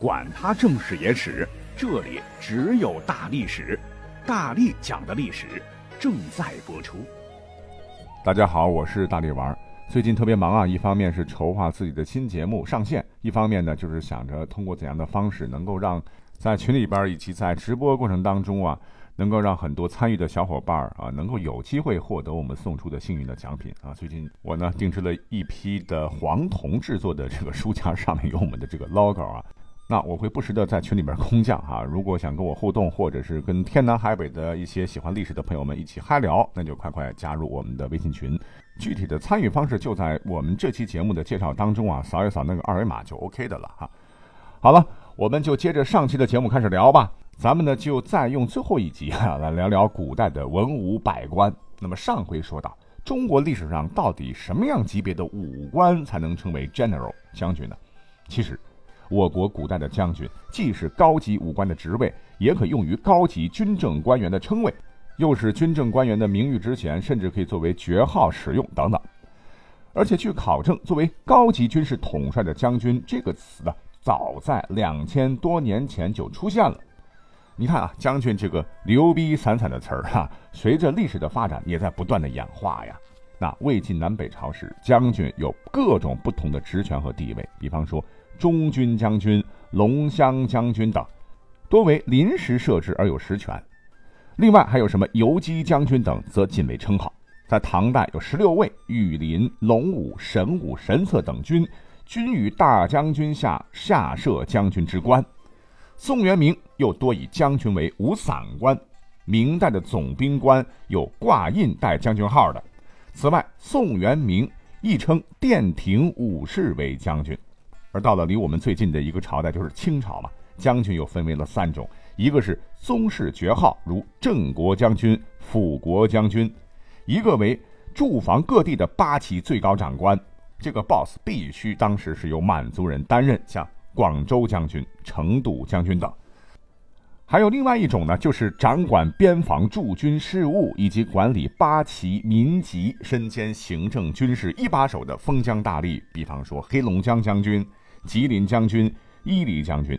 管他正史野史，这里只有大历史，大力讲的历史正在播出。大家好，我是大力丸。最近特别忙啊，一方面是筹划自己的新节目上线，一方面呢就是想着通过怎样的方式能够让在群里边以及在直播过程当中啊。能够让很多参与的小伙伴啊，能够有机会获得我们送出的幸运的奖品啊！最近我呢定制了一批的黄铜制作的这个书架，上面有我们的这个 logo 啊。那我会不时的在群里边空降哈，如果想跟我互动，或者是跟天南海北的一些喜欢历史的朋友们一起嗨聊，那就快快加入我们的微信群。具体的参与方式就在我们这期节目的介绍当中啊，扫一扫那个二维码就 OK 的了哈。好了，我们就接着上期的节目开始聊吧。咱们呢就再用最后一集啊来聊聊古代的文武百官。那么上回说到，中国历史上到底什么样级别的武官才能称为 general 将军呢？其实，我国古代的将军既是高级武官的职位，也可用于高级军政官员的称谓，又是军政官员的名誉职衔，甚至可以作为爵号使用等等。而且据考证，作为高级军事统帅的将军这个词呢，早在两千多年前就出现了。你看啊，将军这个牛逼散散的词儿哈，随着历史的发展也在不断的演化呀。那魏晋南北朝时，将军有各种不同的职权和地位，比方说中军将军、龙骧将军等，多为临时设置而有实权。另外还有什么游击将军等，则仅为称号。在唐代有十六位御林、龙武、神武、神策等军，均与大将军下下设将军之官。宋元明又多以将军为五散官，明代的总兵官有挂印带将军号的。此外，宋元明亦称殿廷武士为将军。而到了离我们最近的一个朝代，就是清朝嘛，将军又分为了三种：一个是宗室爵号，如镇国将军、辅国将军；一个为驻防各地的八旗最高长官，这个 boss 必须当时是由满族人担任，像。广州将军、成都将军等，还有另外一种呢，就是掌管边防驻军事务以及管理八旗民籍、身兼行政军事一把手的封疆大吏，比方说黑龙江将军、吉林将军、伊犁将军。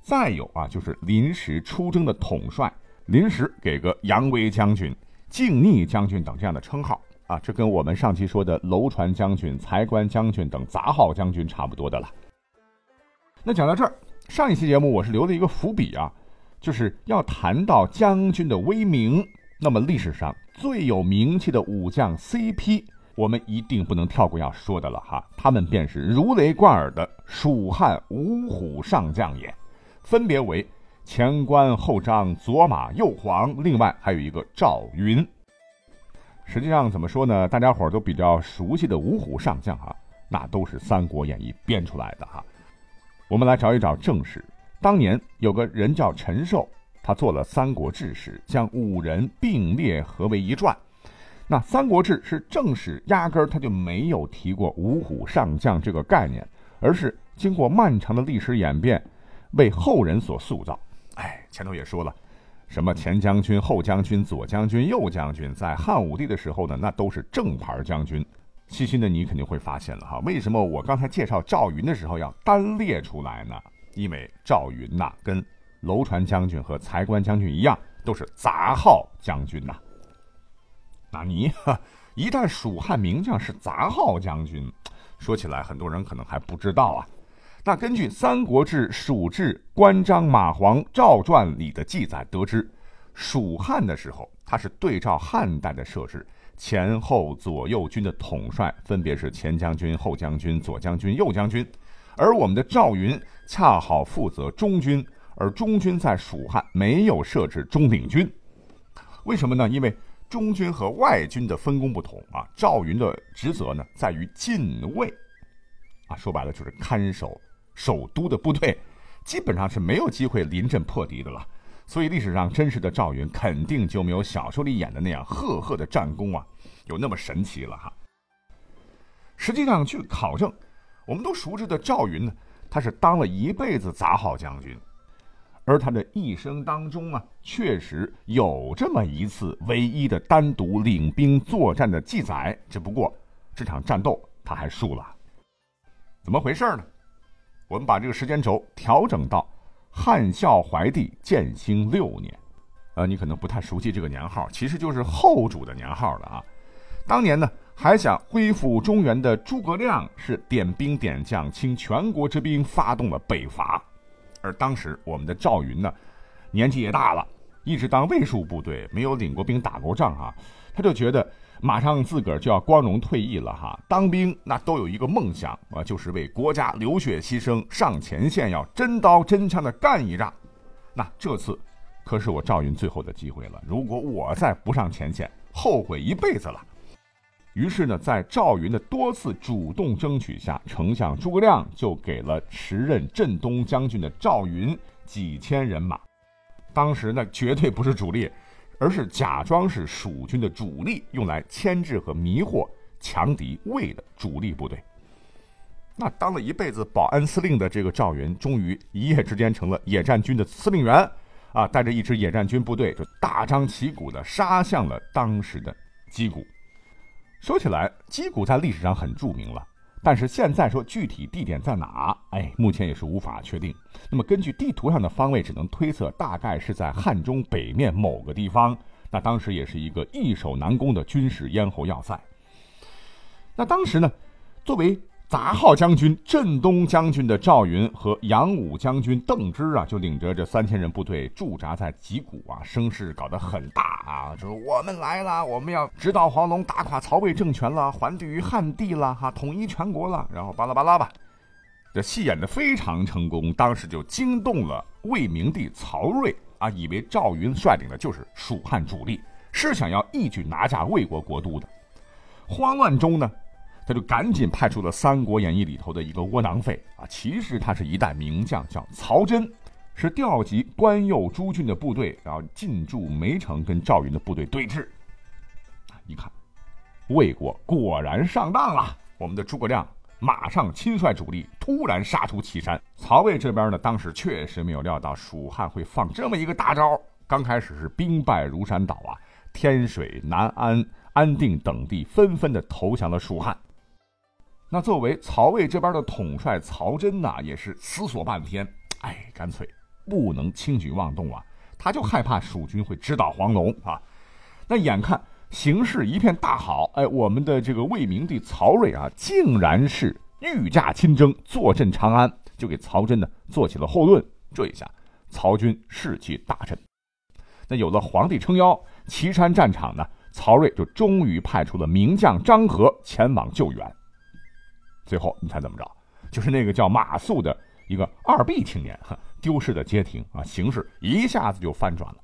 再有啊，就是临时出征的统帅，临时给个扬威将军、靖逆将军等这样的称号啊，这跟我们上期说的楼船将军、财官将军等杂号将军差不多的了。那讲到这儿，上一期节目我是留了一个伏笔啊，就是要谈到将军的威名。那么历史上最有名气的武将 CP，我们一定不能跳过要说的了哈。他们便是如雷贯耳的蜀汉五虎上将也，分别为前关后张、左马右黄，另外还有一个赵云。实际上怎么说呢？大家伙都比较熟悉的五虎上将啊，那都是《三国演义》编出来的哈。我们来找一找正史。当年有个人叫陈寿，他做了《三国志》时，将五人并列合为一传。那《三国志》是正史，压根儿他就没有提过五虎上将这个概念，而是经过漫长的历史演变，为后人所塑造。哎，前头也说了，什么前将军、后将军、左将军、右将军，在汉武帝的时候呢，那都是正牌将军。细心的你肯定会发现了哈，为什么我刚才介绍赵云的时候要单列出来呢？因为赵云呐，跟楼船将军和财官将军一样，都是杂号将军呐。那你一旦蜀汉名将是杂号将军，说起来很多人可能还不知道啊。那根据《三国志·蜀志·关张马黄赵传》里的记载得知，蜀汉的时候，他是对照汉代的设置。前后左右军的统帅分别是前将军、后将军、左将军、右将军，而我们的赵云恰好负责中军，而中军在蜀汉没有设置中领军，为什么呢？因为中军和外军的分工不同啊。赵云的职责呢在于禁卫，啊，说白了就是看守首都的部队，基本上是没有机会临阵破敌的了。所以历史上真实的赵云肯定就没有小说里演的那样赫赫的战功啊，有那么神奇了哈。实际上，据考证，我们都熟知的赵云呢，他是当了一辈子杂号将军，而他的一生当中啊，确实有这么一次唯一的单独领兵作战的记载。只不过这场战斗他还输了，怎么回事呢？我们把这个时间轴调整到汉孝怀帝建兴六年。呃，你可能不太熟悉这个年号，其实就是后主的年号了啊。当年呢，还想恢复中原的诸葛亮是点兵点将，倾全国之兵，发动了北伐。而当时我们的赵云呢，年纪也大了，一直当卫戍部队，没有领过兵、打过仗啊，他就觉得。马上自个儿就要光荣退役了哈，当兵那都有一个梦想啊，就是为国家流血牺牲，上前线要真刀真枪的干一仗。那这次可是我赵云最后的机会了，如果我再不上前线，后悔一辈子了。于是呢，在赵云的多次主动争取下，丞相诸葛亮就给了时任镇东将军的赵云几千人马。当时那绝对不是主力。而是假装是蜀军的主力，用来牵制和迷惑强敌魏的主力部队。那当了一辈子保安司令的这个赵云，终于一夜之间成了野战军的司令员，啊，带着一支野战军部队，就大张旗鼓地杀向了当时的击鼓。说起来，击鼓在历史上很著名了。但是现在说具体地点在哪？哎，目前也是无法确定。那么根据地图上的方位，只能推测大概是在汉中北面某个地方。那当时也是一个易守难攻的军事咽喉要塞。那当时呢，作为杂号将军、镇东将军的赵云和扬武将军邓芝啊，就领着这三千人部队驻扎在吉谷啊，声势搞得很大啊，就是我们来了，我们要直捣黄龙，打垮曹魏政权了，还地于汉地了，哈，统一全国了，然后巴拉巴拉吧，这戏演的非常成功，当时就惊动了魏明帝曹睿啊，以为赵云率领的就是蜀汉主力，是想要一举拿下魏国国都的。慌乱中呢。他就赶紧派出了《三国演义》里头的一个窝囊废啊，其实他是一代名将，叫曹真，是调集关右诸郡的部队，然后进驻梅城，跟赵云的部队对峙。啊一看，魏国果然上当了，我们的诸葛亮马上亲率主力突然杀出祁山。曹魏这边呢，当时确实没有料到蜀汉会放这么一个大招，刚开始是兵败如山倒啊，天水、南安、安定等地纷纷的投降了蜀汉。那作为曹魏这边的统帅曹真呐，也是思索半天，哎，干脆不能轻举妄动啊！他就害怕蜀军会直捣黄龙啊。那眼看形势一片大好，哎，我们的这个魏明帝曹睿啊，竟然是御驾亲征，坐镇长安，就给曹真呢做起了后盾。这一下，曹军士气大振。那有了皇帝撑腰，岐山战场呢，曹睿就终于派出了名将张合前往救援。最后你猜怎么着？就是那个叫马谡的一个二 B 青年，哈丢失的街亭啊，形势一下子就翻转了。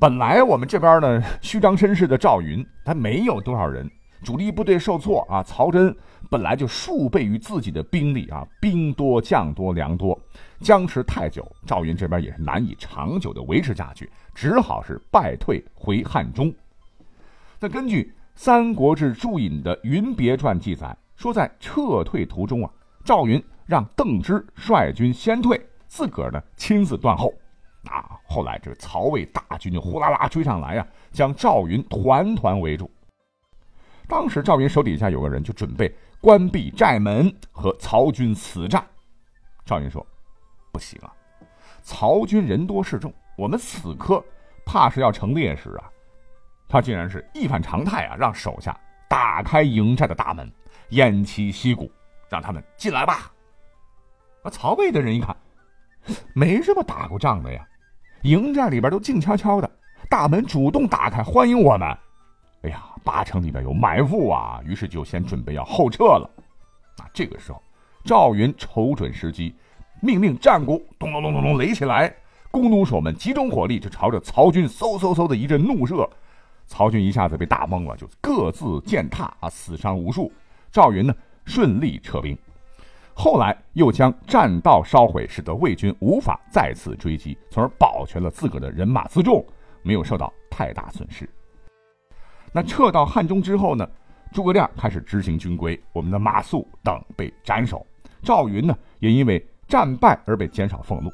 本来我们这边呢虚张声势的赵云，他没有多少人，主力部队受挫啊。曹真本来就数倍于自己的兵力啊，兵多将多粮多，僵持太久，赵云这边也是难以长久的维持下去，只好是败退回汉中。那根据《三国志注引》的《云别传》记载。说在撤退途中啊，赵云让邓芝率军先退，自个儿呢亲自断后。啊，后来这个曹魏大军就呼啦啦追上来啊，将赵云团团围住。当时赵云手底下有个人就准备关闭寨门和曹军死战。赵云说：“不行啊，曹军人多势众，我们此刻怕是要成烈士啊。”他竟然是一反常态啊，让手下打开营寨的大门。偃旗息鼓，让他们进来吧。那，曹魏的人一看，没这么打过仗的呀，营寨里边都静悄悄的，大门主动打开欢迎我们。哎呀，八成里边有埋伏啊，于是就先准备要后撤了。啊，这个时候，赵云瞅准时机，命令战鼓咚咚咚咚咚擂起来，弓弩手们集中火力，就朝着曹军嗖嗖嗖的一阵怒射。曹军一下子被打懵了，就各自践踏啊，死伤无数。赵云呢，顺利撤兵，后来又将栈道烧毁，使得魏军无法再次追击，从而保全了自个儿的人马辎重，没有受到太大损失。那撤到汉中之后呢，诸葛亮开始执行军规，我们的马谡等被斩首，赵云呢也因为战败而被减少俸禄。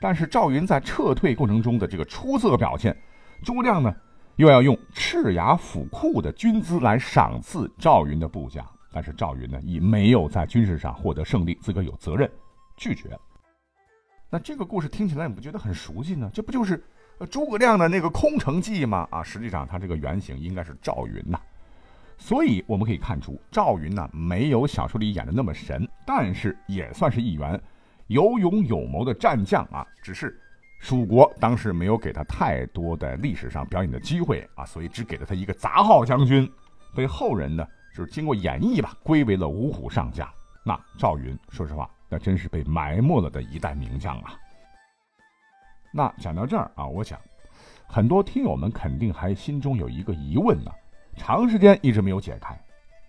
但是赵云在撤退过程中的这个出色表现，诸葛亮呢又要用赤牙府库的军资来赏赐赵云的部下。但是赵云呢，以没有在军事上获得胜利，自个有责任，拒绝。那这个故事听起来你不觉得很熟悉呢？这不就是诸葛亮的那个空城计吗？啊，实际上他这个原型应该是赵云呐。所以我们可以看出，赵云呢没有小说里演的那么神，但是也算是一员有勇有谋的战将啊。只是蜀国当时没有给他太多的历史上表演的机会啊，所以只给了他一个杂号将军，被后人呢就是经过演绎吧，归为了五虎上将。那赵云，说实话，那真是被埋没了的一代名将啊。那讲到这儿啊，我想很多听友们肯定还心中有一个疑问呢。长时间一直没有解开，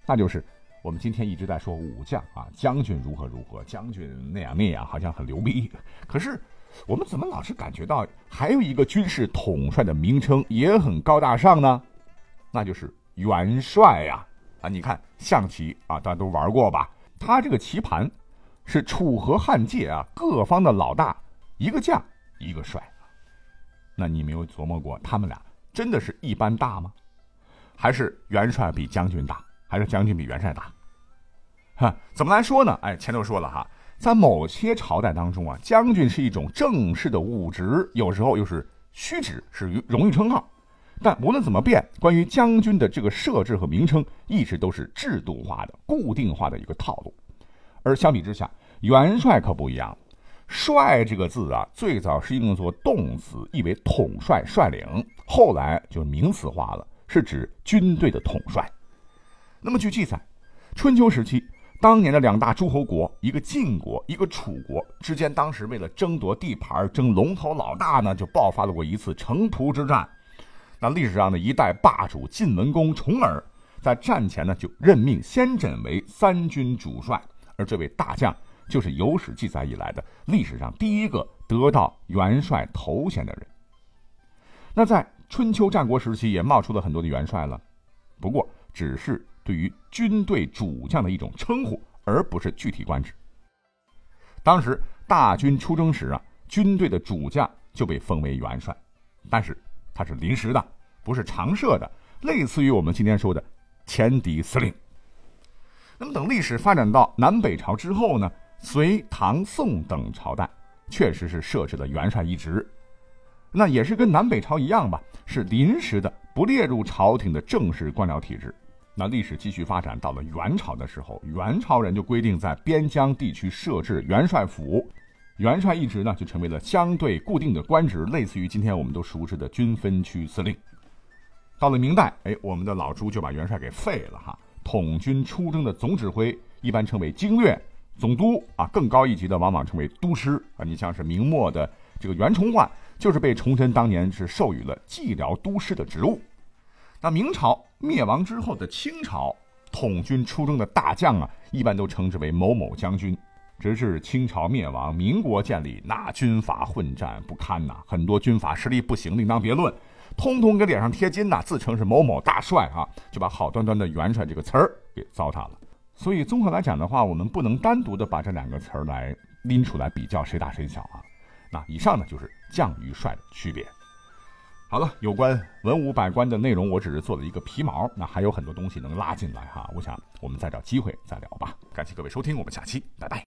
那就是我们今天一直在说武将啊，将军如何如何，将军那样那样，好像很牛逼。可是我们怎么老是感觉到还有一个军事统帅的名称也很高大上呢？那就是元帅呀！啊你看象棋啊，大家都玩过吧？他这个棋盘是楚河汉界啊，各方的老大，一个将，一个帅。那你没有琢磨过，他们俩真的是一般大吗？还是元帅比将军大，还是将军比元帅大？哈，怎么来说呢？哎，前头说了哈，在某些朝代当中啊，将军是一种正式的武职，有时候又是虚职，是荣誉称号。但无论怎么变，关于将军的这个设置和名称，一直都是制度化的、固定化的一个套路。而相比之下，元帅可不一样，“帅”这个字啊，最早是用作动词，意为统帅、率领，后来就名词化了。是指军队的统帅。那么，据记载，春秋时期，当年的两大诸侯国，一个晋国，一个楚国之间，当时为了争夺地盘、争龙头老大呢，就爆发了过一次城濮之战。那历史上的一代霸主晋文公重耳，在战前呢，就任命先轸为三军主帅，而这位大将就是有史记载以来的历史上第一个得到元帅头衔的人。那在春秋战国时期也冒出了很多的元帅了，不过只是对于军队主将的一种称呼，而不是具体官职。当时大军出征时啊，军队的主将就被封为元帅，但是他是临时的，不是常设的，类似于我们今天说的前敌司令。那么等历史发展到南北朝之后呢，隋、唐、宋等朝代确实是设置了元帅一职。那也是跟南北朝一样吧，是临时的，不列入朝廷的正式官僚体制。那历史继续发展到了元朝的时候，元朝人就规定在边疆地区设置元帅府，元帅一职呢就成为了相对固定的官职，类似于今天我们都熟知的军分区司令。到了明代，哎，我们的老朱就把元帅给废了哈，统军出征的总指挥一般称为经略总督啊，更高一级的往往称为都师啊。你像是明末的这个袁崇焕。就是被崇祯当年是授予了蓟辽都师的职务。那明朝灭亡之后的清朝，统军出征的大将啊，一般都称之为某某将军。直至清朝灭亡，民国建立，那军阀混战不堪呐，很多军阀实力不行，另当别论，通通给脸上贴金呐，自称是某某大帅啊，就把好端端的元帅这个词儿给糟蹋了。所以综合来讲的话，我们不能单独的把这两个词儿来拎出来比较谁大谁小啊。那以上呢就是将与帅的区别。好了，有关文武百官的内容，我只是做了一个皮毛，那还有很多东西能拉进来哈。我想我们再找机会再聊吧。感谢各位收听，我们下期拜拜。